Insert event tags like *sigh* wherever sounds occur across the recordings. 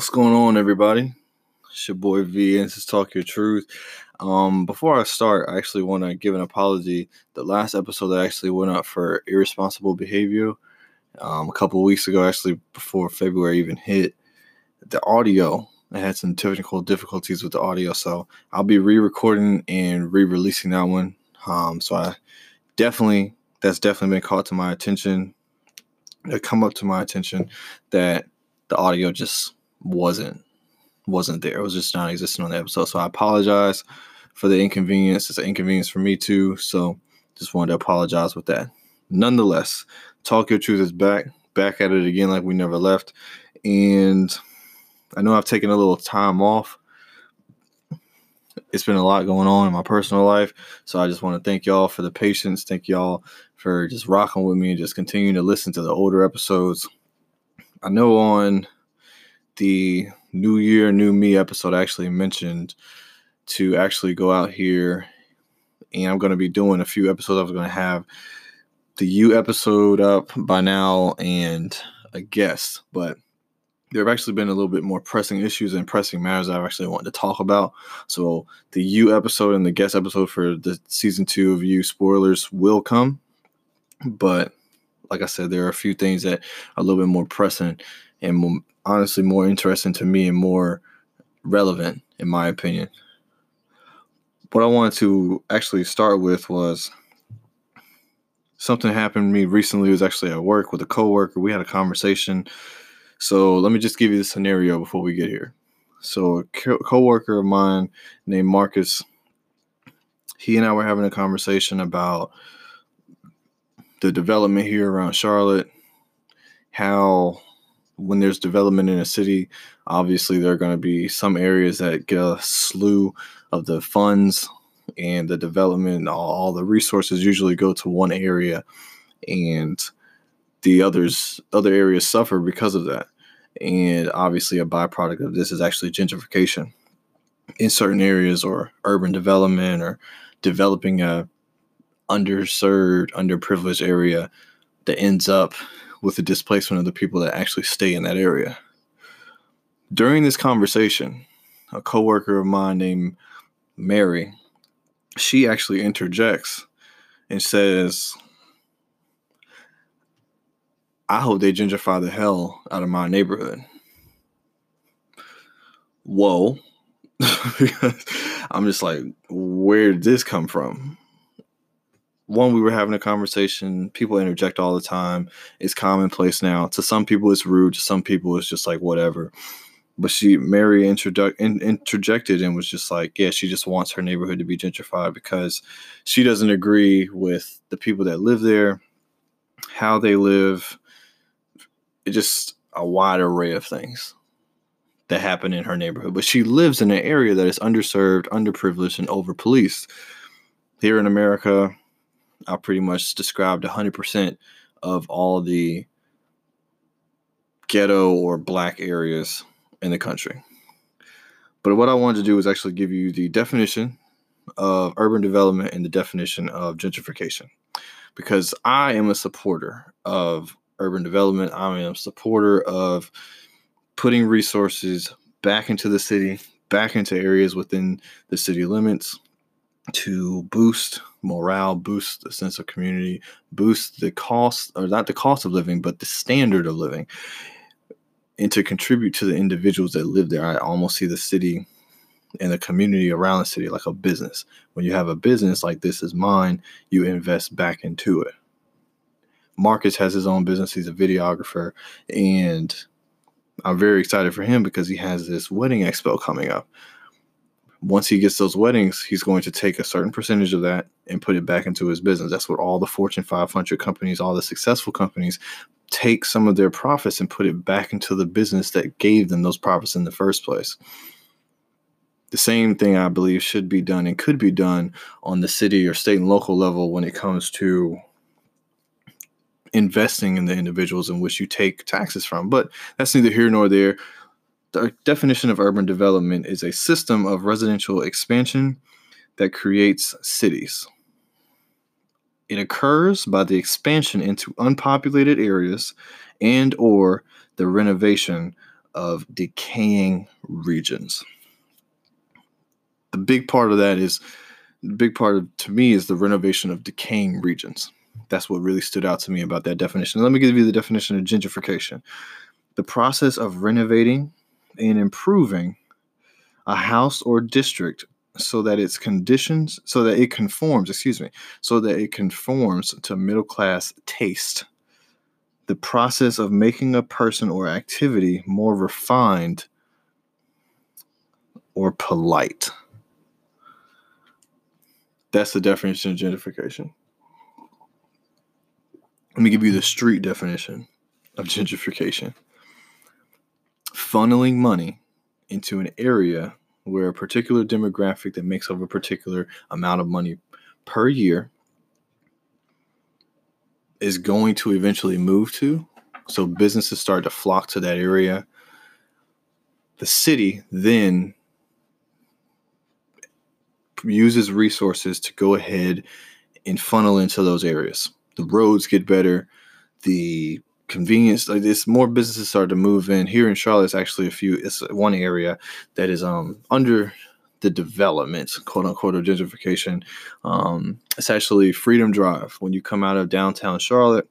What's going on, everybody? It's your boy V, and this is Talk Your Truth. Um, before I start, I actually want to give an apology. The last episode that actually went up for irresponsible behavior um, a couple weeks ago, actually before February even hit, the audio I had some technical difficulties with the audio, so I'll be re-recording and re-releasing that one. Um, so I definitely that's definitely been caught to my attention. It come up to my attention that the audio just wasn't wasn't there. It was just not existing on the episode. So I apologize for the inconvenience. It's an inconvenience for me too. So just wanted to apologize with that. Nonetheless, Talk Your Truth is back, back at it again like we never left. And I know I've taken a little time off. It's been a lot going on in my personal life. So I just want to thank y'all for the patience. Thank y'all for just rocking with me and just continuing to listen to the older episodes. I know on the New Year, New Me episode, actually mentioned to actually go out here and I'm going to be doing a few episodes. I was going to have the U episode up by now and a guest, but there have actually been a little bit more pressing issues and pressing matters I've actually wanted to talk about. So the U episode and the guest episode for the season two of U spoilers will come, but like I said, there are a few things that are a little bit more pressing and honestly more interesting to me and more relevant in my opinion. What I wanted to actually start with was something happened to me recently. It was actually at work with a coworker. We had a conversation so let me just give you the scenario before we get here. So a co- coworker of mine named Marcus, he and I were having a conversation about the development here around Charlotte, how when there's development in a city, obviously there are going to be some areas that get a slew of the funds and the development, all, all the resources usually go to one area, and the others other areas suffer because of that. And obviously, a byproduct of this is actually gentrification in certain areas, or urban development, or developing a underserved, underprivileged area that ends up with the displacement of the people that actually stay in that area. During this conversation, a coworker of mine named Mary, she actually interjects and says, I hope they gentrify the hell out of my neighborhood. Whoa. *laughs* I'm just like, where did this come from? One, we were having a conversation. People interject all the time. It's commonplace now. To some people, it's rude. To some people, it's just like whatever. But she, Mary, in, interjected and was just like, yeah, she just wants her neighborhood to be gentrified because she doesn't agree with the people that live there, how they live, just a wide array of things that happen in her neighborhood. But she lives in an area that is underserved, underprivileged, and overpoliced. Here in America, I pretty much described 100% of all the ghetto or black areas in the country. But what I wanted to do is actually give you the definition of urban development and the definition of gentrification. Because I am a supporter of urban development. I am a supporter of putting resources back into the city, back into areas within the city limits to boost morale, boost the sense of community, boost the cost, or not the cost of living, but the standard of living, and to contribute to the individuals that live there. I almost see the city and the community around the city like a business. When you have a business like this is mine, you invest back into it. Marcus has his own business. He's a videographer, and I'm very excited for him because he has this wedding expo coming up. Once he gets those weddings, he's going to take a certain percentage of that and put it back into his business. That's what all the Fortune 500 companies, all the successful companies, take some of their profits and put it back into the business that gave them those profits in the first place. The same thing I believe should be done and could be done on the city or state and local level when it comes to investing in the individuals in which you take taxes from. But that's neither here nor there. The definition of urban development is a system of residential expansion that creates cities. It occurs by the expansion into unpopulated areas and or the renovation of decaying regions. The big part of that is the big part of, to me is the renovation of decaying regions. That's what really stood out to me about that definition. Let me give you the definition of gentrification the process of renovating and improving a house or district so that its conditions so that it conforms excuse me so that it conforms to middle class taste. The process of making a person or activity more refined or polite. That's the definition of gentrification. Let me give you the street definition of gentrification funneling money into an area where a particular demographic that makes up a particular amount of money per year is going to eventually move to. So businesses start to flock to that area. The city then uses resources to go ahead and funnel into those areas. The roads get better, the convenience like this more businesses start to move in. Here in charlotte actually a few it's one area that is um under the development quote unquote of gentrification. Um it's actually freedom drive. When you come out of downtown charlotte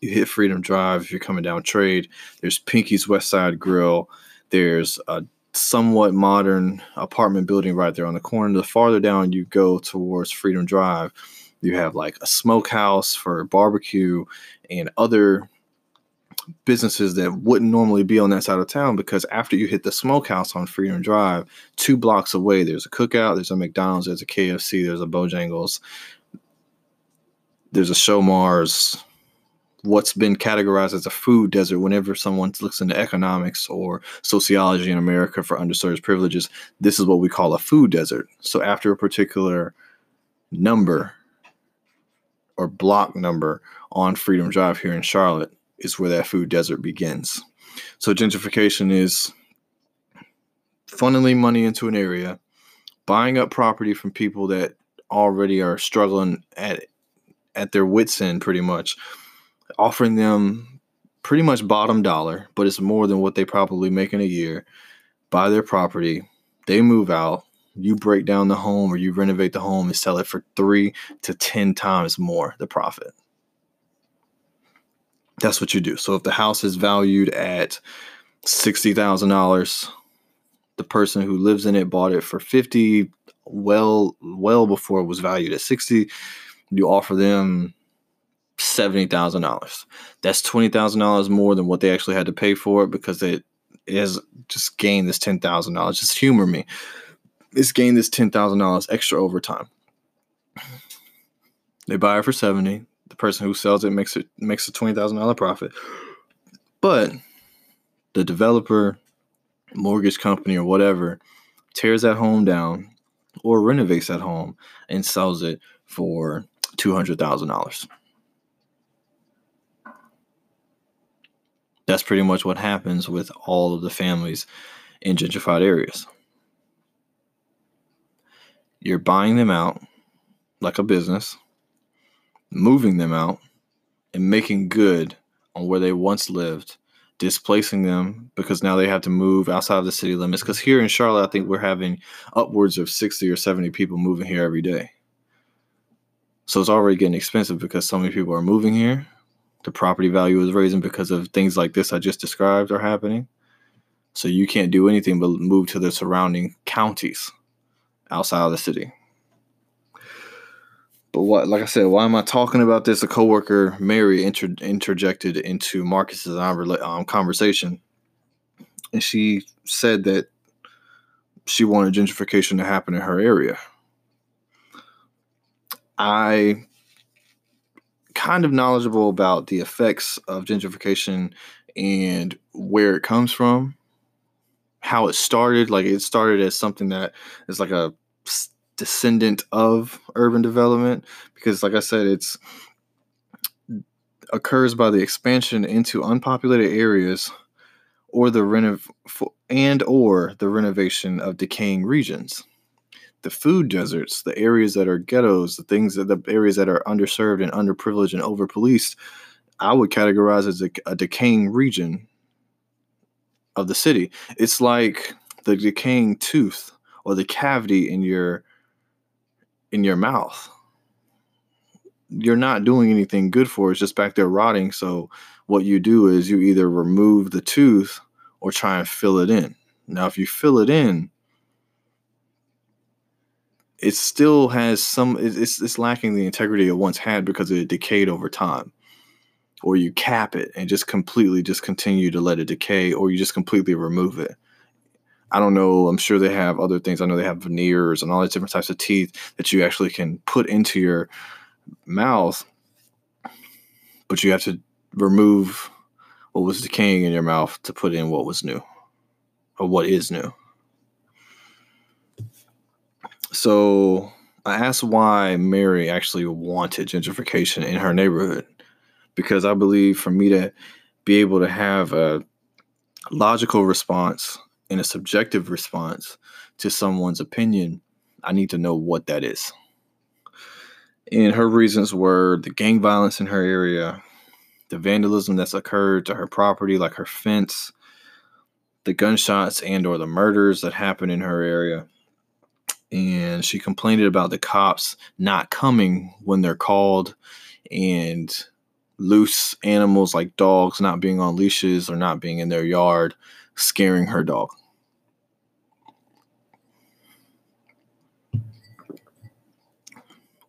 you hit freedom drive if you're coming down trade there's pinky's west side grill. There's a somewhat modern apartment building right there on the corner. The farther down you go towards freedom drive you have like a smokehouse for barbecue and other businesses that wouldn't normally be on that side of town because after you hit the smokehouse on Freedom Drive, two blocks away, there's a cookout, there's a McDonald's, there's a KFC, there's a Bojangles, there's a Showmars. What's been categorized as a food desert whenever someone looks into economics or sociology in America for underserved privileges, this is what we call a food desert. So after a particular number or block number on Freedom Drive here in Charlotte, is where that food desert begins. So gentrification is funneling money into an area, buying up property from people that already are struggling at at their wits end pretty much, offering them pretty much bottom dollar, but it's more than what they probably make in a year. Buy their property, they move out, you break down the home or you renovate the home and sell it for three to ten times more the profit that's what you do. So if the house is valued at sixty thousand dollars, the person who lives in it bought it for fifty, well, well before it was valued at sixty. You offer them seventy thousand dollars. That's twenty thousand dollars more than what they actually had to pay for it because it has just gained this ten thousand dollars. Just humor me. It's gained this ten thousand dollars extra over time. They buy it for seventy the person who sells it makes it makes a twenty thousand dollar profit. But the developer, mortgage company, or whatever tears that home down or renovates that home and sells it for two hundred thousand dollars. That's pretty much what happens with all of the families in gentrified areas. You're buying them out like a business moving them out and making good on where they once lived, displacing them because now they have to move outside of the city limits. Because here in Charlotte, I think we're having upwards of 60 or 70 people moving here every day. So it's already getting expensive because so many people are moving here. The property value is raising because of things like this I just described are happening. So you can't do anything but move to the surrounding counties outside of the city. But what, like I said, why am I talking about this? A coworker, Mary, inter- interjected into Marcus's um, conversation, and she said that she wanted gentrification to happen in her area. I kind of knowledgeable about the effects of gentrification and where it comes from, how it started. Like it started as something that is like a descendant of urban development because like i said it's occurs by the expansion into unpopulated areas or the renov and or the renovation of decaying regions the food deserts the areas that are ghettos the things that the areas that are underserved and underprivileged and overpoliced i would categorize as a, a decaying region of the city. It's like the decaying tooth or the cavity in your in your mouth. You're not doing anything good for it. It's just back there rotting. So what you do is you either remove the tooth or try and fill it in. Now, if you fill it in, it still has some it's, it's lacking the integrity it once had because it decayed over time or you cap it and just completely just continue to let it decay or you just completely remove it i don't know i'm sure they have other things i know they have veneers and all these different types of teeth that you actually can put into your mouth but you have to remove what was decaying in your mouth to put in what was new or what is new so I asked why Mary actually wanted gentrification in her neighborhood. Because I believe for me to be able to have a logical response and a subjective response to someone's opinion, I need to know what that is. And her reasons were the gang violence in her area, the vandalism that's occurred to her property, like her fence, the gunshots and or the murders that happened in her area and she complained about the cops not coming when they're called and loose animals like dogs not being on leashes or not being in their yard scaring her dog.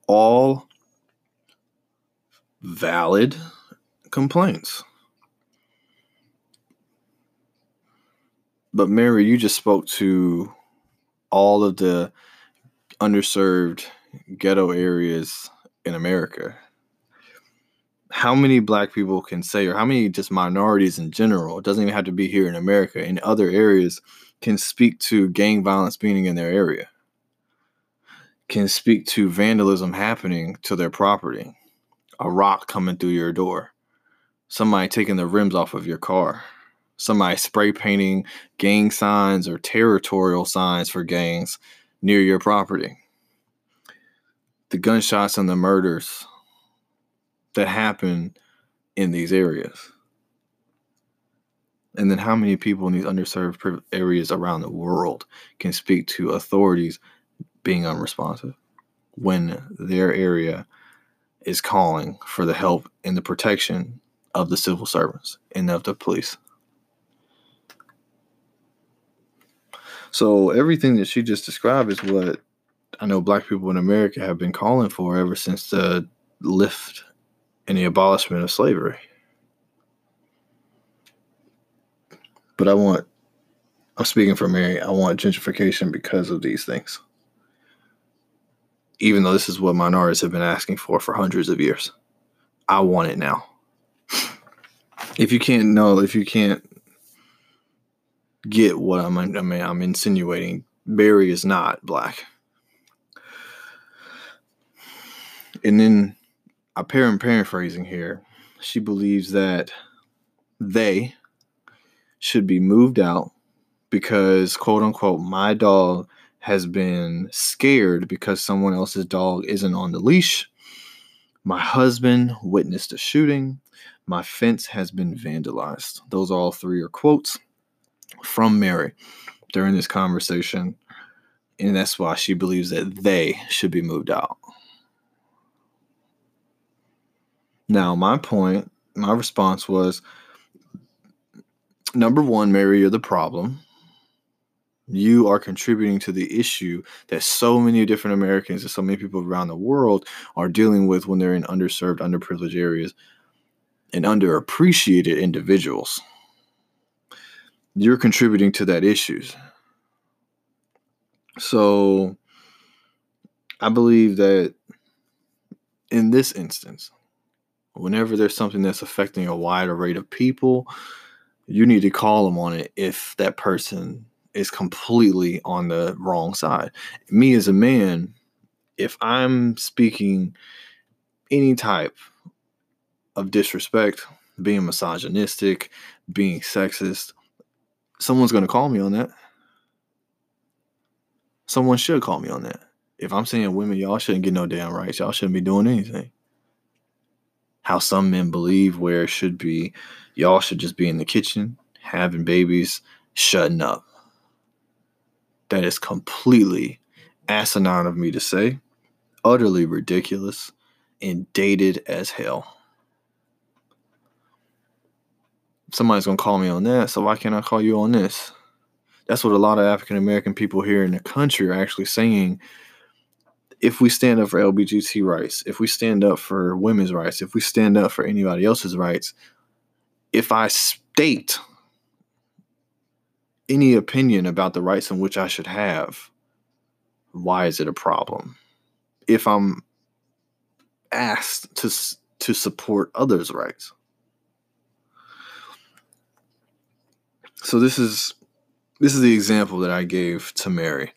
All valid complaints. But Mary, you just spoke to all of the underserved ghetto areas in America. How many black people can say, or how many just minorities in general, it doesn't even have to be here in America, in other areas, can speak to gang violence being in their area, can speak to vandalism happening to their property, a rock coming through your door, somebody taking the rims off of your car, somebody spray painting gang signs or territorial signs for gangs near your property. The gunshots and the murders that happen in these areas. And then how many people in these underserved areas around the world can speak to authorities being unresponsive when their area is calling for the help and the protection of the civil servants and of the police? So everything that she just described is what I know black people in America have been calling for ever since the lift and the abolishment of slavery. But I want, I'm speaking for Mary, I want gentrification because of these things. Even though this is what minorities have been asking for for hundreds of years, I want it now. If you can't know, if you can't get what I'm, I mean, I'm insinuating. Barry is not black. And then I am paraphrasing here. She believes that they should be moved out because, quote unquote, my dog has been scared because someone else's dog isn't on the leash. My husband witnessed a shooting. My fence has been vandalized. Those all three are quotes from Mary during this conversation. And that's why she believes that they should be moved out. Now, my point, my response was number one, Mary, you're the problem. You are contributing to the issue that so many different Americans and so many people around the world are dealing with when they're in underserved, underprivileged areas and underappreciated individuals you're contributing to that issues. So I believe that in this instance, whenever there's something that's affecting a wider rate of people, you need to call them on it if that person is completely on the wrong side. Me as a man, if I'm speaking any type of disrespect, being misogynistic, being sexist, someone's going to call me on that. Someone should call me on that. If I'm saying women, y'all shouldn't get no damn rights, y'all shouldn't be doing anything. How some men believe where it should be, y'all should just be in the kitchen having babies, shutting up. That is completely asinine of me to say, utterly ridiculous, and dated as hell. Somebody's gonna call me on that, so why can't I call you on this? That's what a lot of African American people here in the country are actually saying. If we stand up for LBGT rights, if we stand up for women's rights, if we stand up for anybody else's rights, if I state any opinion about the rights in which I should have, why is it a problem? If I'm asked to to support others' rights. So this is this is the example that I gave to Mary.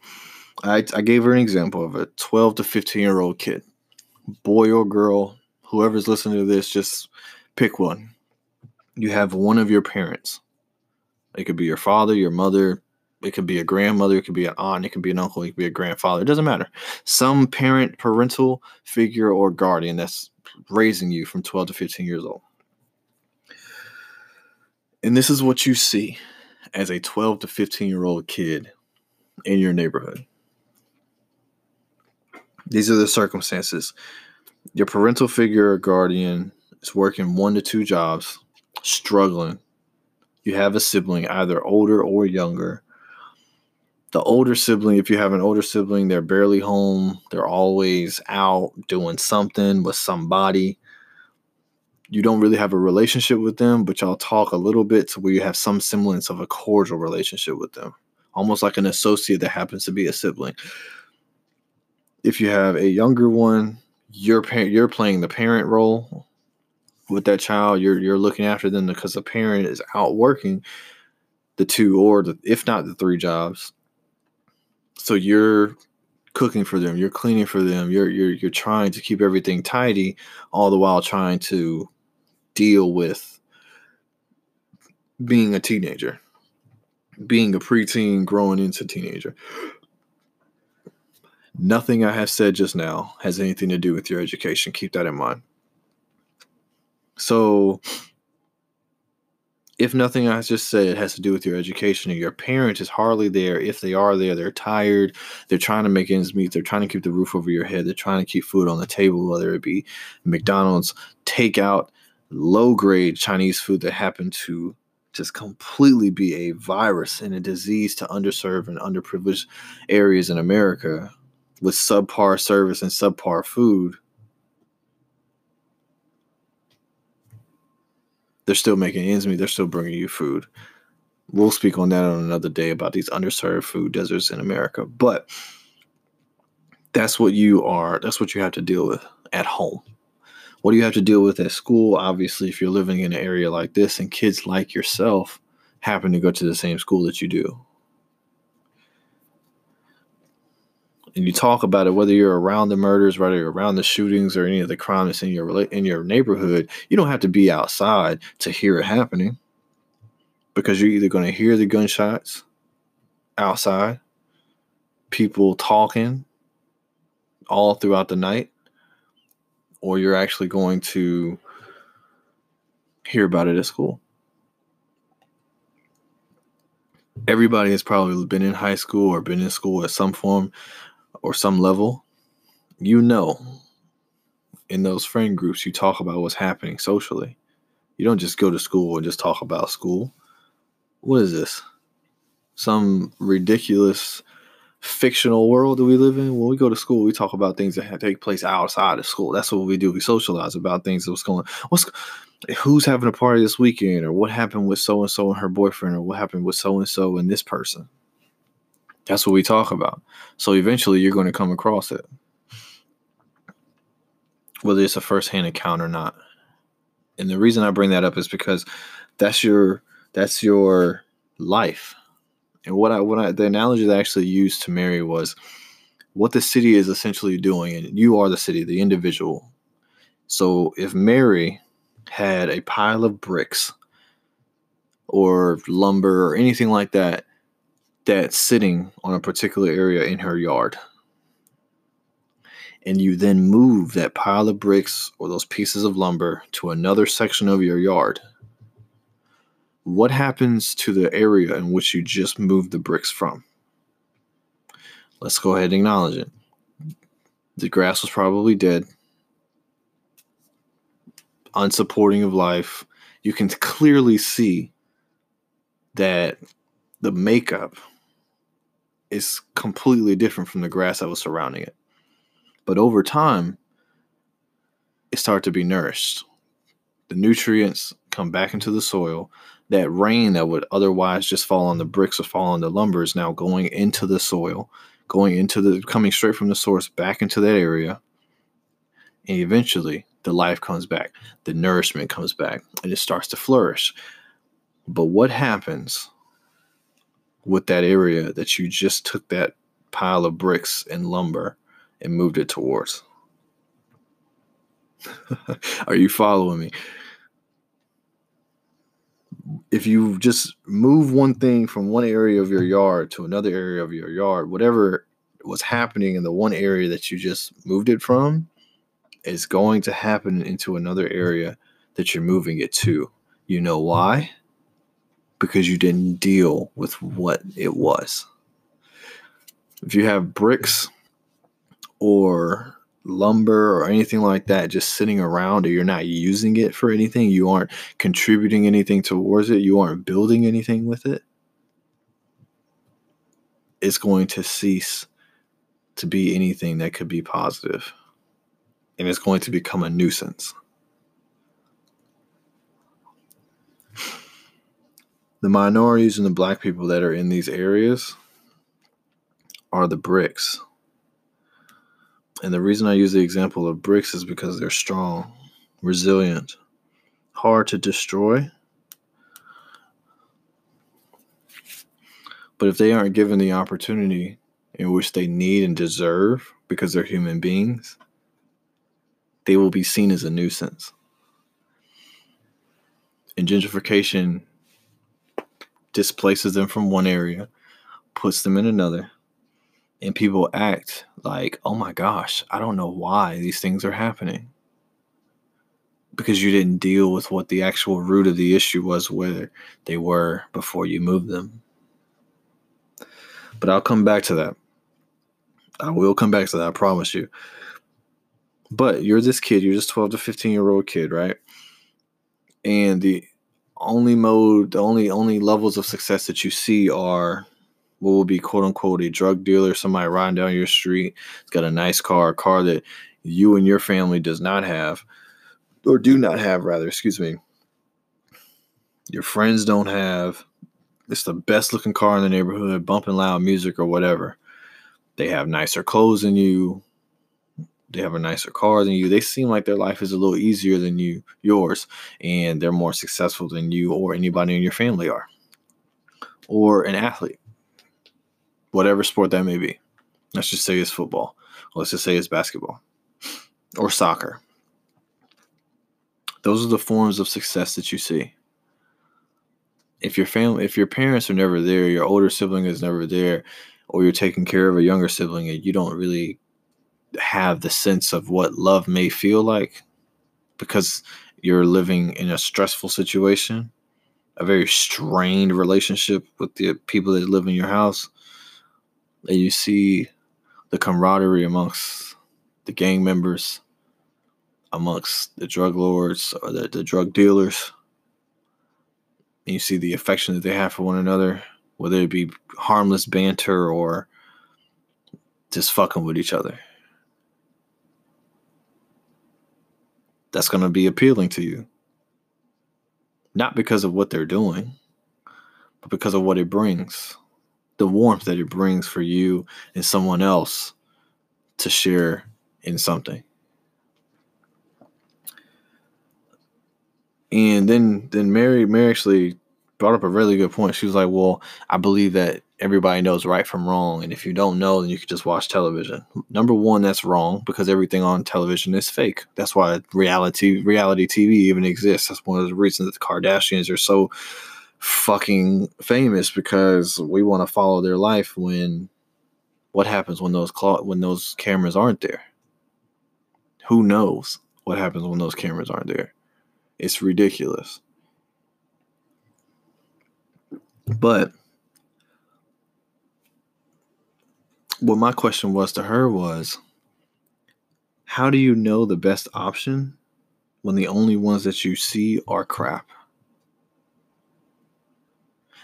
I, I gave her an example of a 12 to 15 year old kid, boy or girl, whoever's listening to this, just pick one. You have one of your parents it could be your father, your mother, it could be a grandmother, it could be an aunt, it could be an uncle, it could be a grandfather. It doesn't matter. Some parent, parental figure, or guardian that's raising you from 12 to 15 years old. And this is what you see as a 12 to 15 year old kid in your neighborhood. These are the circumstances. Your parental figure or guardian is working one to two jobs, struggling you have a sibling, either older or younger. The older sibling, if you have an older sibling, they're barely home. They're always out doing something with somebody. You don't really have a relationship with them, but y'all talk a little bit to where you have some semblance of a cordial relationship with them, almost like an associate that happens to be a sibling. If you have a younger one, you're you're playing the parent role with that child, you're you're looking after them because the parent is out working the two or the if not the three jobs. So you're cooking for them, you're cleaning for them, you're you're you're trying to keep everything tidy, all the while trying to deal with being a teenager, being a preteen growing into teenager. Nothing I have said just now has anything to do with your education. Keep that in mind. So, if nothing I just said has to do with your education your parent is hardly there, if they are there, they're tired, they're trying to make ends meet, they're trying to keep the roof over your head, they're trying to keep food on the table, whether it be McDonald's, takeout, low grade Chinese food that happen to just completely be a virus and a disease to underserved and underprivileged areas in America with subpar service and subpar food they're still making ends meet. They're still bringing you food. We'll speak on that on another day about these underserved food deserts in America. But that's what you are. That's what you have to deal with at home. What do you have to deal with at school? Obviously, if you're living in an area like this and kids like yourself happen to go to the same school that you do, and you talk about it, whether you're around the murders, whether you're around the shootings or any of the crimes in your in your neighborhood, you don't have to be outside to hear it happening, because you're either going to hear the gunshots outside, people talking all throughout the night, or you're actually going to hear about it at school. Everybody has probably been in high school or been in school at some form or some level, you know in those friend groups you talk about what's happening socially. You don't just go to school and just talk about school. What is this? Some ridiculous fictional world that we live in. When we go to school, we talk about things that take place outside of school. That's what we do. We socialize about things that's going. What's who's having a party this weekend, or what happened with so and so and her boyfriend, or what happened with so and so and this person. That's what we talk about. So eventually you're going to come across it. Whether it's a first-hand account or not. And the reason I bring that up is because that's your that's your life. And what I what I the analogy that I actually used to Mary was what the city is essentially doing, and you are the city, the individual. So if Mary had a pile of bricks or lumber or anything like that that's sitting on a particular area in her yard. And you then move that pile of bricks or those pieces of lumber to another section of your yard. what happens to the area in which you just moved the bricks from? Let's go ahead and acknowledge it. The grass was probably dead, unsupporting of life. You can clearly see that the makeup is completely different from the grass that was surrounding it. But over time, it started to be nourished. The nutrients come back into the soil. That rain that would otherwise just fall on the bricks or fall on the lumber is now going into the soil, going into the coming straight from the source back into that area. And eventually the life comes back, the nourishment comes back, and it starts to flourish. But what happens with that area that you just took that pile of bricks and lumber and moved it towards? *laughs* Are you following me? If you just move one thing from one area of your yard to another area of your yard, whatever was happening in the one area that you just moved it from is going to happen into another area that you're moving it to. You know why? Because you didn't deal with what it was. If you have bricks or lumber or anything like that just sitting around or you're not using it for anything, you aren't contributing anything towards it, you aren't building anything with it, it's going to cease to be anything that could be positive and it's going to become a nuisance. The minorities and the black people that are in these areas are the bricks and the reason I use the example of bricks is because they're strong, resilient, hard to destroy. But if they aren't given the opportunity in which they need and deserve because they're human beings, they will be seen as a nuisance. And gentrification displaces them from one area, puts them in another, and people act like, oh my gosh, I don't know why these things are happening. Because you didn't deal with what the actual root of the issue was, where they were before you moved them. But I'll come back to that. I will come back to that, I promise you. But you're this kid, you're this 12 to 15 year old kid, right? And the only mode, the only only levels of success that you see are what will be quote unquote a drug dealer, somebody riding down your street. It's got a nice car, a car that you and your family does not have, or do not have, rather, excuse me. Your friends don't have. It's the best looking car in the neighborhood, bumping loud music or whatever. They have nicer clothes than you. They have a nicer car than you. They seem like their life is a little easier than you, yours, and they're more successful than you or anybody in your family are. Or an athlete whatever sport that may be. Let's just say it's football. Let's just say it's basketball or soccer. Those are the forms of success that you see. If your family, if your parents are never there, your older sibling is never there, or you're taking care of a younger sibling and you don't really have the sense of what love may feel like because you're living in a stressful situation, a very strained relationship with the people that live in your house, and you see the camaraderie amongst the gang members, amongst the drug lords or the, the drug dealers. And you see the affection that they have for one another, whether it be harmless banter or just fucking with each other. That's going to be appealing to you. Not because of what they're doing, but because of what it brings the warmth that it brings for you and someone else to share in something. And then then Mary Mary actually brought up a really good point. She was like, "Well, I believe that everybody knows right from wrong, and if you don't know, then you can just watch television." Number one, that's wrong because everything on television is fake. That's why reality reality TV even exists. That's one of the reasons that the Kardashians are so fucking famous because we want to follow their life when what happens when those when those cameras aren't there who knows what happens when those cameras aren't there it's ridiculous But what my question was to her was how do you know the best option when the only ones that you see are crap?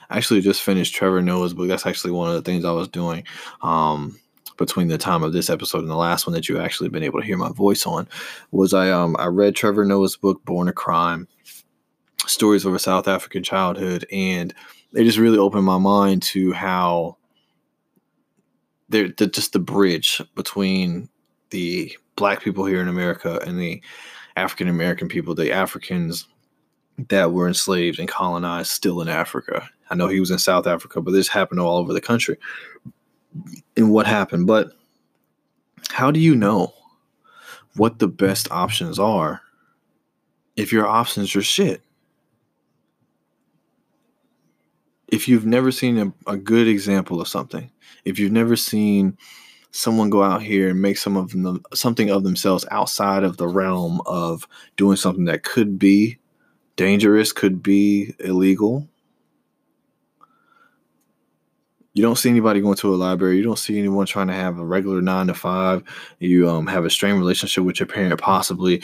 I actually just finished Trevor Noah's book. That's actually one of the things I was doing um, between the time of this episode and the last one that you actually been able to hear my voice on. Was I um I read Trevor Noah's book Born a Crime, stories of a South African childhood, and it just really opened my mind to how they're, just the bridge between the black people here in America and the African American people, the Africans that were enslaved and colonized still in Africa. I know he was in South Africa, but this happened all over the country. And what happened? But how do you know what the best options are if your options are shit? If you've never seen a, a good example of something, if you've never seen someone go out here and make some of them something of themselves outside of the realm of doing something that could be dangerous, could be illegal. You don't see anybody going to a library. You don't see anyone trying to have a regular nine to five. You um, have a strained relationship with your parent, possibly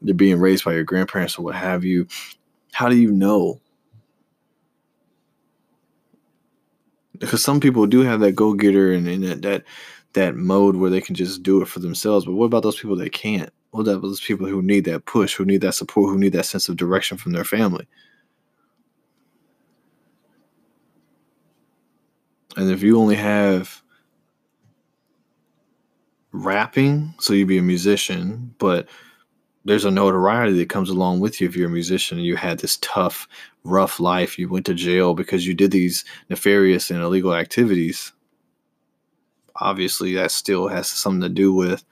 you're being raised by your grandparents or what have you. How do you know? Because some people do have that go getter and, that, that that mode where they can just do it for themselves. But what about those people that can't? What about those people who need that push, who need that support, who need that sense of direction from their family? And if you only have rapping, so you'd be a musician, but there's a notoriety that comes along with you if you're a musician and you had this tough, rough life. You went to jail because you did these nefarious and illegal activities obviously that still has something to do with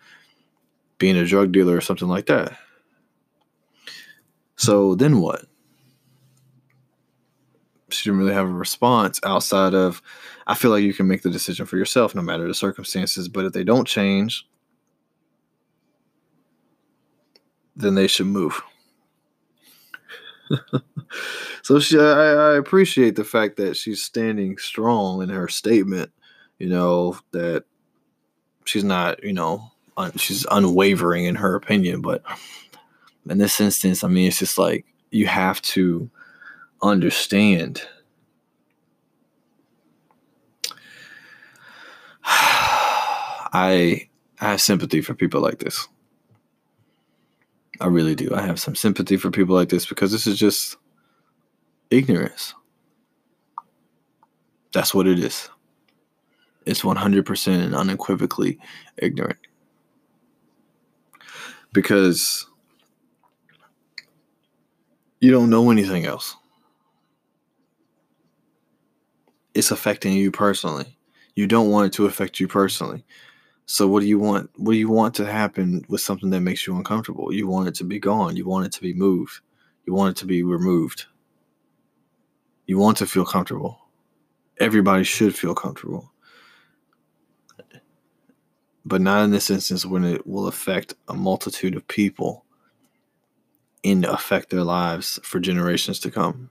being a drug dealer or something like that. So then what? She didn't really have a response outside of, I feel like you can make the decision for yourself no matter the circumstances, but if they don't change, then they should move. *laughs* so she, I, I appreciate the fact that she's standing strong in her statement you know, that she's not, you know, un- she's unwavering in her opinion. But in this instance, I mean, it's just like you have to understand. I *sighs* I have sympathy for people like this. I really do. I have some sympathy for people like this because this is just ignorance. That's what it is It's 100% and unequivocally ignorant. Because you don't know anything else. It's affecting you personally. You don't want it to affect you personally. So what do you want? What do you want to happen with something that makes you uncomfortable? You want it to be gone. You want it to be moved. You want it to be removed. You want to feel comfortable. Everybody should feel comfortable but not in this instance when it will affect a multitude of people and affect their lives for generations to come.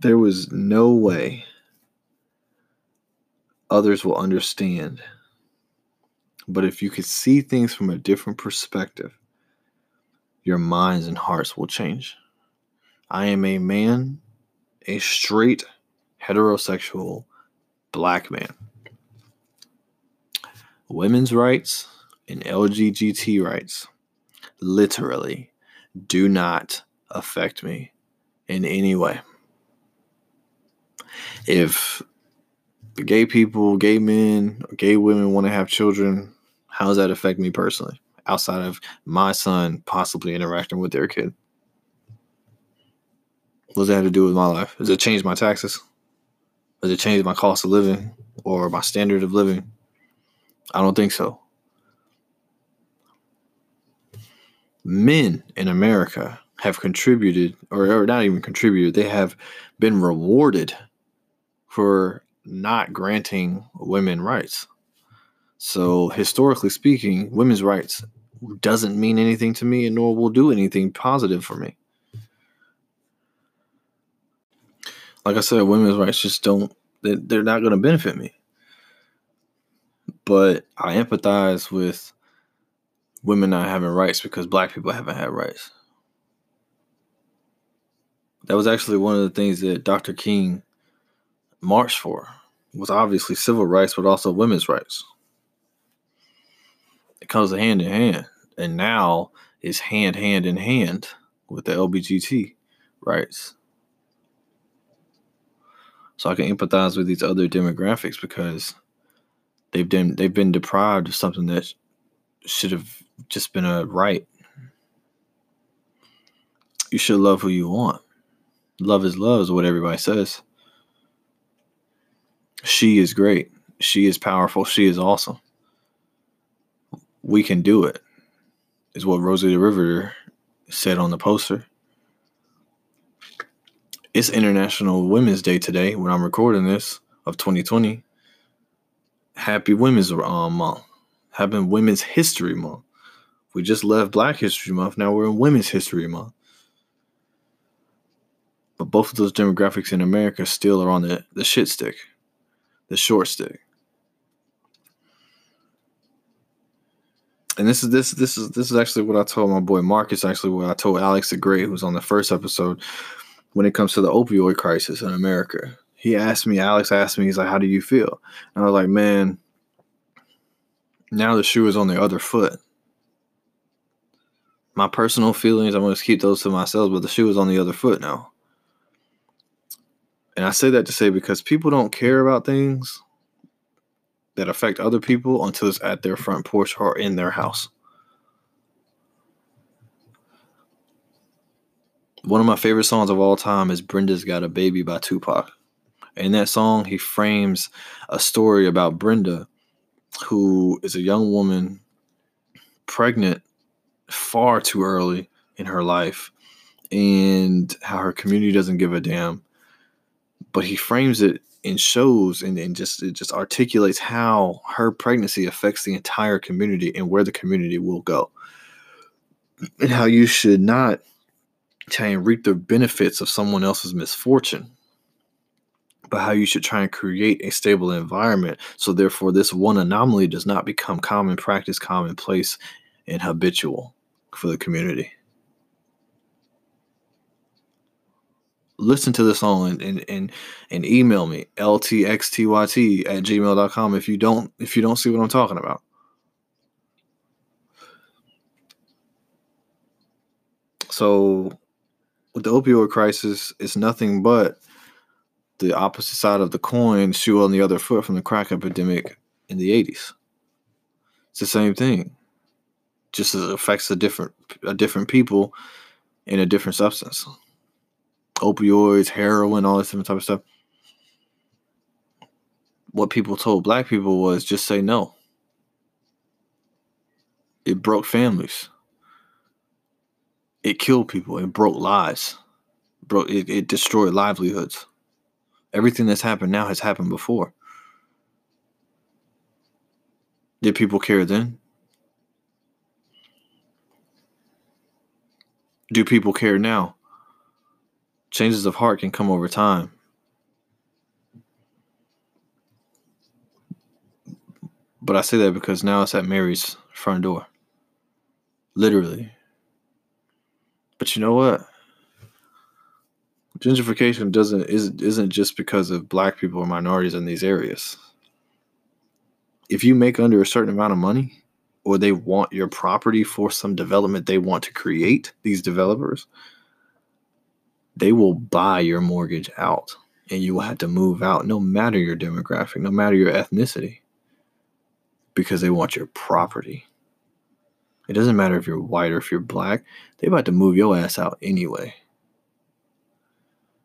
There was no way others will understand. But if you could see things from a different perspective, your minds and hearts will change. I am a man, a straight heterosexual black man. Women's rights and LGBT rights literally do not affect me in any way. If gay people, gay men, gay women want to have children, how does that affect me personally? Outside of my son possibly interacting with their kid. What does that have to do with my life? Does it change my taxes? Does it change my cost of living or my standard of living? I don't think so. Men in America have contributed, or, or not even contributed, they have been rewarded for not granting women rights. So mm-hmm. historically speaking, women's rights doesn't mean anything to me and nor will do anything positive for me. Like I said, women's rights just don't they're not going to benefit me. But I empathize with women not having rights because black people haven't had rights. That was actually one of the things that Dr. King marched for was obviously civil rights, but also women's rights. It comes hand in hand. And now is hand, hand in hand with the LBGT rights. So I can empathize with these other demographics because they've been they've been deprived of something that should have just been a right. You should love who you want. Love is love is what everybody says. She is great. She is powerful. She is awesome. We can do it, is what Rosie the Riveter said on the poster. It's International Women's Day today when I'm recording this of 2020. Happy Women's um, Month. Happy Women's History Month. We just left Black History Month. Now we're in Women's History Month. But both of those demographics in America still are on the, the shit stick the short stick. And this is this this is this is actually what I told my boy Marcus. Actually, what I told Alex the Great, was on the first episode, when it comes to the opioid crisis in America. He asked me, Alex asked me, he's like, "How do you feel?" And I was like, "Man, now the shoe is on the other foot." My personal feelings, I'm going to keep those to myself, but the shoe is on the other foot now. And I say that to say because people don't care about things that affect other people until it's at their front porch or in their house. One of my favorite songs of all time is Brenda's Got a Baby by Tupac. In that song, he frames a story about Brenda, who is a young woman pregnant far too early in her life, and how her community doesn't give a damn but he frames it in shows and, and just it just articulates how her pregnancy affects the entire community and where the community will go. And how you should not try and reap the benefits of someone else's misfortune but how you should try and create a stable environment. So therefore this one anomaly does not become common practice commonplace and habitual for the community listen to the song and, and, and, and email me ltxtyt at gmail.com if you don't if you don't see what i'm talking about. So with the opioid crisis it's nothing but the opposite side of the coin shoe on the other foot from the crack epidemic in the 80s it's the same thing. Just as it affects a different a different people in a different substance opioids, heroin, all this different type of stuff. What people told black people was just say no. It broke families. It killed people. It broke lives. Broke it, it destroyed livelihoods. Everything that's happened now has happened before. Did people care then? Do people care now? Changes of heart can come over time. But I say that because now it's at Mary's front door. Literally. But you know what? Gentrification doesn't isn't isn't just because of black people or minorities in these areas. If you make under a certain amount of money or they want your property for some development they want to create, these developers, they will buy your mortgage out and you will have to move out no matter your demographic, no matter your ethnicity, because they want your property. It doesn't matter if you're white or if you're black, they're about to move your ass out anyway.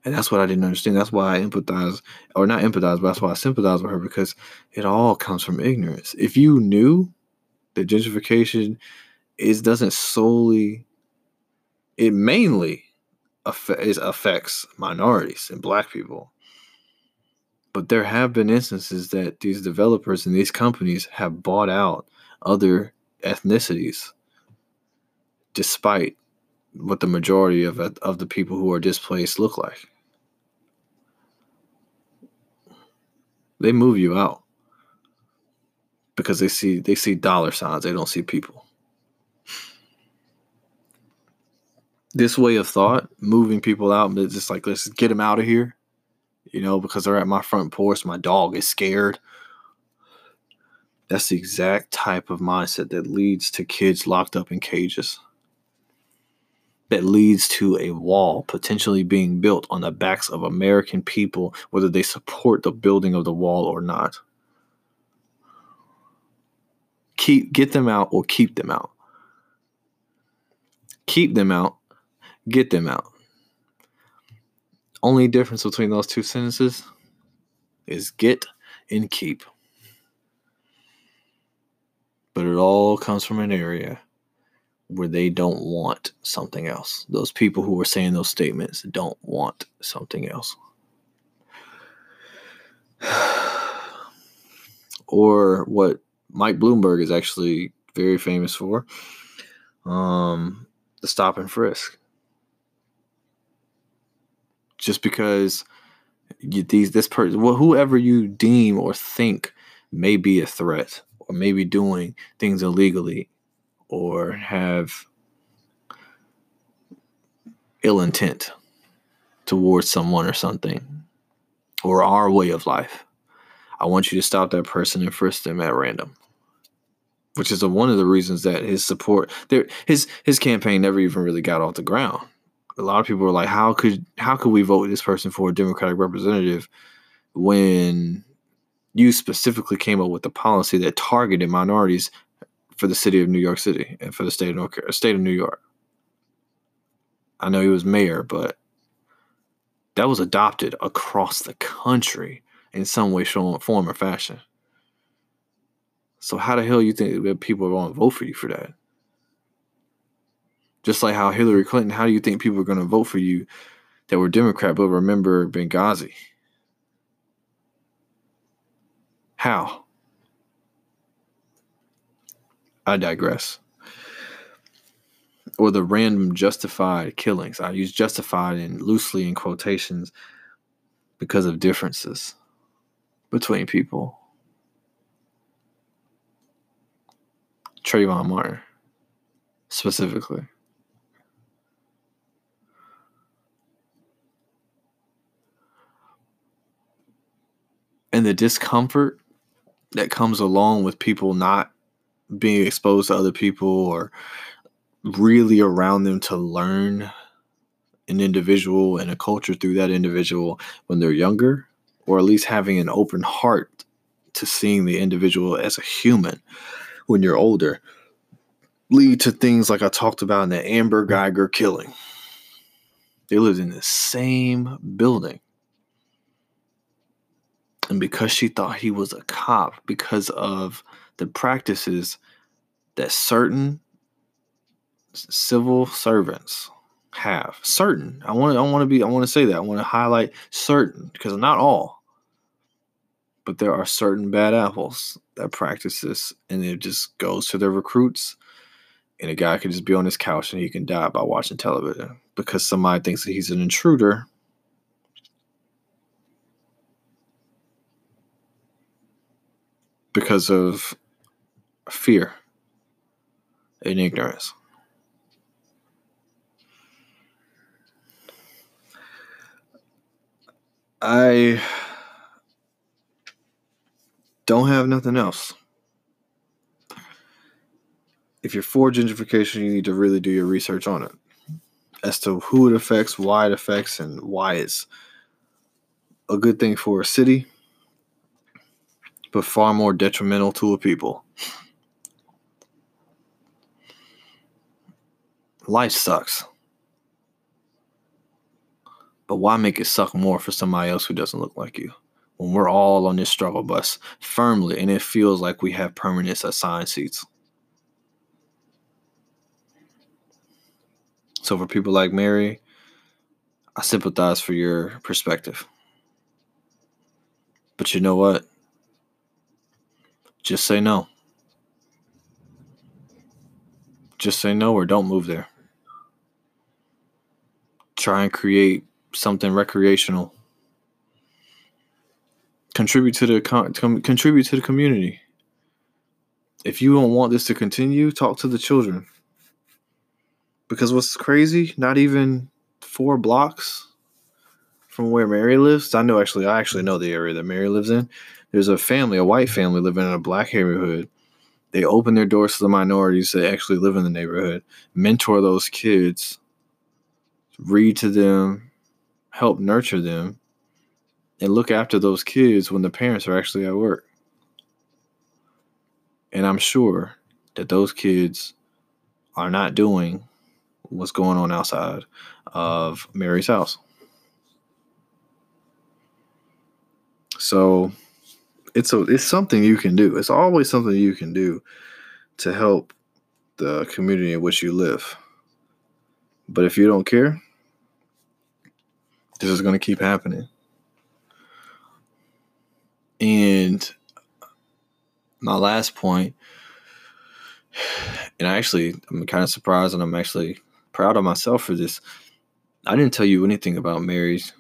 And that's what I didn't understand. That's why I empathize, or not empathize, but that's why I sympathize with her because it all comes from ignorance. If you knew that gentrification is doesn't solely, it mainly affects minorities and black people. But there have been instances that these developers and these companies have bought out other ethnicities despite what the majority of of the people who are displaced look like. They move you out because they see they see dollar signs. They don't see people. This way of thought, moving people out, just like let's get them out of here, you know, because they're at my front porch. My dog is scared. That's the exact type of mindset that leads to kids locked up in cages. That leads to a wall potentially being built on the backs of American people, whether they support the building of the wall or not. Keep get them out or keep them out. Keep them out, get them out. Only difference between those two sentences is get and keep but it all comes from an area where they don't want something else. Those people who are saying those statements don't want something else. *sighs* or what Mike Bloomberg is actually very famous for um, the stop and frisk. Just because you, these this person, well, whoever you deem or think may be a threat, or may be doing things illegally or have ill intent towards someone or something or our way of life. I want you to stop that person and frisk them at random. Which is a, one of the reasons that his support there his his campaign never even really got off the ground. A lot of people were like, How could how could we vote this person for a Democratic representative when you specifically came up with a policy that targeted minorities for the city of New York City and for the state of North Carolina, state of New York. I know he was mayor, but that was adopted across the country in some way, form, or fashion. So how the hell you think people are going to vote for you for that? Just like how Hillary Clinton, how do you think people are going to vote for you that were Democrat but remember Benghazi? How? I digress. Or the random justified killings. I use justified and loosely in quotations because of differences between people. Trayvon Martin, specifically. And the discomfort that comes along with people not being exposed to other people or really around them to learn an individual and a culture through that individual when they're younger, or at least having an open heart to seeing the individual as a human when you're older, lead to things like I talked about in the Amber Guyger killing. They lived in the same building and because she thought he was a cop because of the practices that certain civil servants have. Certain. I want i want to be i want to say that. I want to highlight certain because not all. But there are certain bad apples that practice this and it just goes to their recruits. And a guy can just be on his couch and he can die by watching television because somebody thinks that he's an intruder because of fear and ignorance. I don't have nothing else. If you're for gentrification, you need to really do your research on it as to who it affects, why it affects, and why it's a good thing for a city but far more detrimental to a people. Life sucks. But why make it suck more for somebody else who doesn't look like you? When we're all on this struggle bus firmly and it feels like we have permanent assigned seats. So for people like Mary, I sympathize for your perspective. But you know what? Just say no. Just say no or don't move there. Try and create something recreational. contribute to the con- contribute to the community. If you don't want this to continue, talk to the children. Because what's crazy, not even four blocks from where Mary lives. I know actually, I actually know the area that Mary lives in. There's a family, a white family living in a black neighborhood. They open their doors to the minorities that actually live in the neighborhood, mentor those kids, read to them, help nurture them, and look after those kids when the parents are actually at work. And I'm sure that those kids are not doing what's going on outside of Mary's house. So it's a it's something you can do. It's always something you can do to help the community in which you live. But if you don't care, this is going to keep happening. And my last point, and I actually I'm kind of surprised and I'm actually proud of myself for this. I didn't tell you anything about Mary's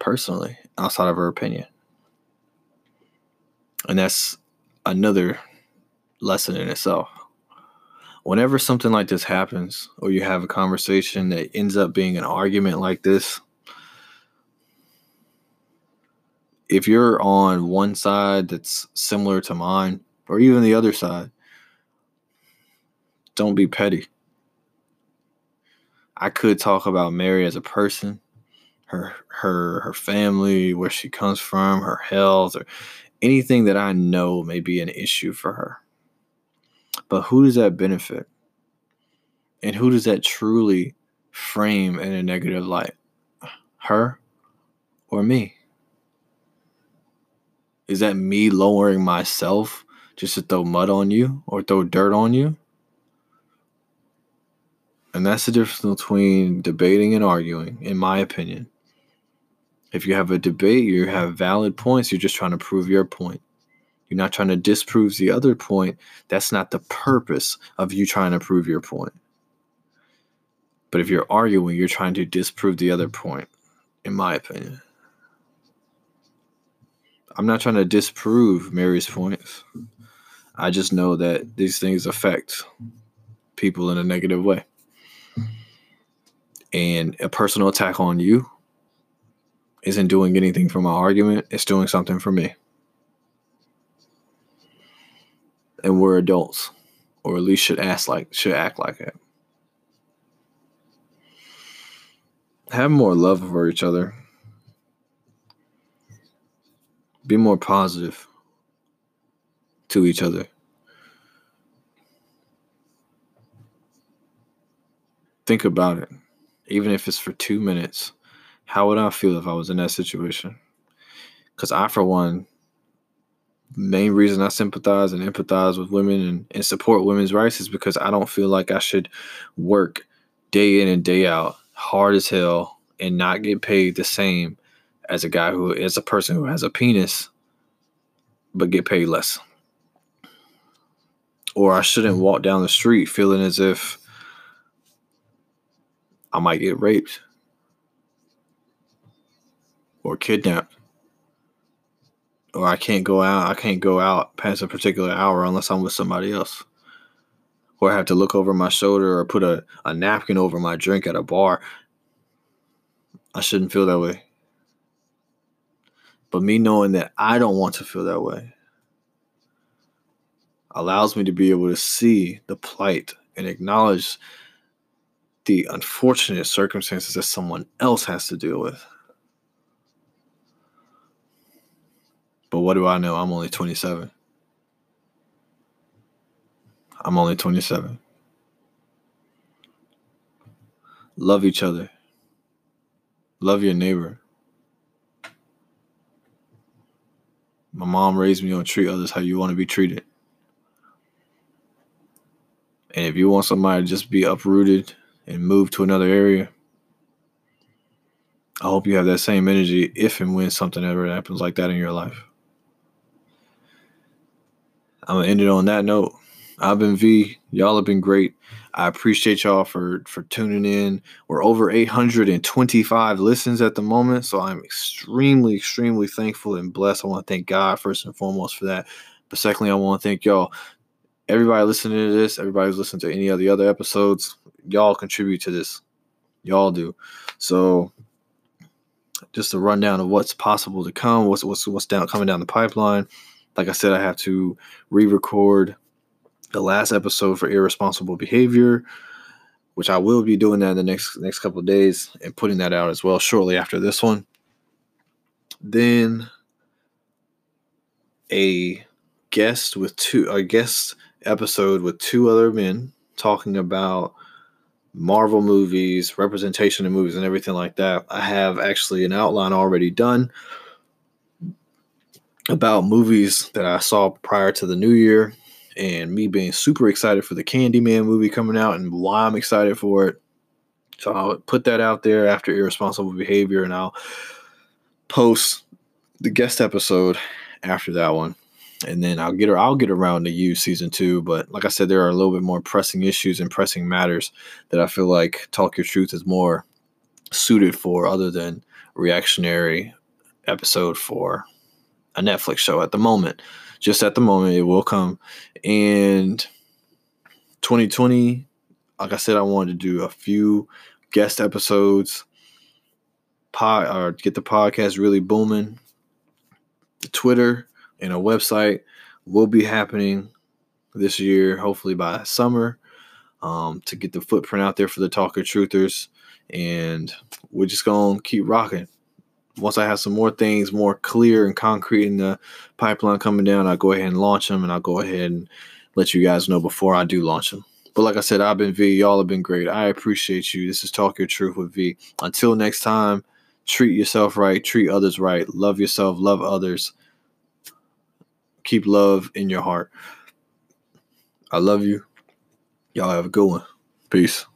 personally outside of her opinion. And that's another lesson in itself. Whenever something like this happens, or you have a conversation that ends up being an argument like this, if you're on one side that's similar to mine, or even the other side, don't be petty. I could talk about Mary as a person, her her her family, where she comes from, her health, or anything that I know may be an issue for her. But who does that benefit? And who does that truly frame in a negative light? Her or me? Is that me lowering myself just to throw mud on you or throw dirt on you? And that's the difference between debating and arguing, in my opinion. If you have a debate, you have valid points, you're just trying to prove your point. You're not trying to disprove the other point. That's not the purpose of you trying to prove your point. But if you're arguing, you're trying to disprove the other point, in my opinion. I'm not trying to disprove Mary's points. I just know that these things affect people in a negative way. And a personal attack on you isn't doing anything for my argument, it's doing something for me. And we're adults, or at least should act like should act like it. Have more love for each other. Be more positive to each other. Think about it, even if it's for two minutes. How would I feel if I was in that situation? Because I, for one, main reason I sympathize and empathize with women and, and support women's rights is because I don't feel like I should work day in and day out, hard as hell, and not get paid the same as a guy who is a person who has a penis, but get paid less. Or I shouldn't walk down the street feeling as if I might get raped or kidnapped or I can't go out. I can't go out past a particular hour unless I'm with somebody else. Or I have to look over my shoulder or put a, a napkin over my drink at a bar. I shouldn't feel that way. But me knowing that I don't want to feel that way allows me to be able to see the plight and acknowledge the unfortunate circumstances that someone else has to deal with. But what do I know? I'm only 27. I'm only 27. Love each other. Love your neighbor. My mom raised me on treat others how you want to be treated. And if you want somebody to just be uprooted and move to another area, I hope you have that same energy if and when something ever happens like that in your life. I'm gonna end it on that note. I've been V. Y'all have been great. I appreciate y'all for for tuning in. We're over 825 listens at the moment, so I'm extremely, extremely thankful and blessed. I want to thank God first and foremost for that. But secondly, I want to thank y'all. Everybody listening to this, everybody who's listening to any of the other episodes, y'all contribute to this. Y'all do. So just a rundown of what's possible to come, what's what's what's down coming down the pipeline. Like I said, I have to re-record the last episode for irresponsible behavior, which I will be doing that in the next next couple of days and putting that out as well shortly after this one. Then a guest with two a guest episode with two other men talking about Marvel movies, representation in movies, and everything like that. I have actually an outline already done about movies that I saw prior to the new year and me being super excited for the Candyman movie coming out and why I'm excited for it. So I'll put that out there after irresponsible behavior and I'll post the guest episode after that one and then I'll get her I'll get around to you season two. But like I said, there are a little bit more pressing issues and pressing matters that I feel like Talk Your Truth is more suited for, other than reactionary episode for a Netflix show at the moment. Just at the moment, it will come. And 2020, like I said, I wanted to do a few guest episodes, pod or get the podcast really booming. The Twitter and a website will be happening this year, hopefully by summer, um, to get the footprint out there for the Talker Truthers. And we're just going to keep rocking. Once I have some more things more clear and concrete in the pipeline coming down, I'll go ahead and launch them and I'll go ahead and let you guys know before I do launch them. But like I said, I've been V. Y'all have been great. I appreciate you. This is Talk Your Truth with V. Until next time, treat yourself right, treat others right, love yourself, love others keep love in your heart. I love you. Y'all have a good one. Peace.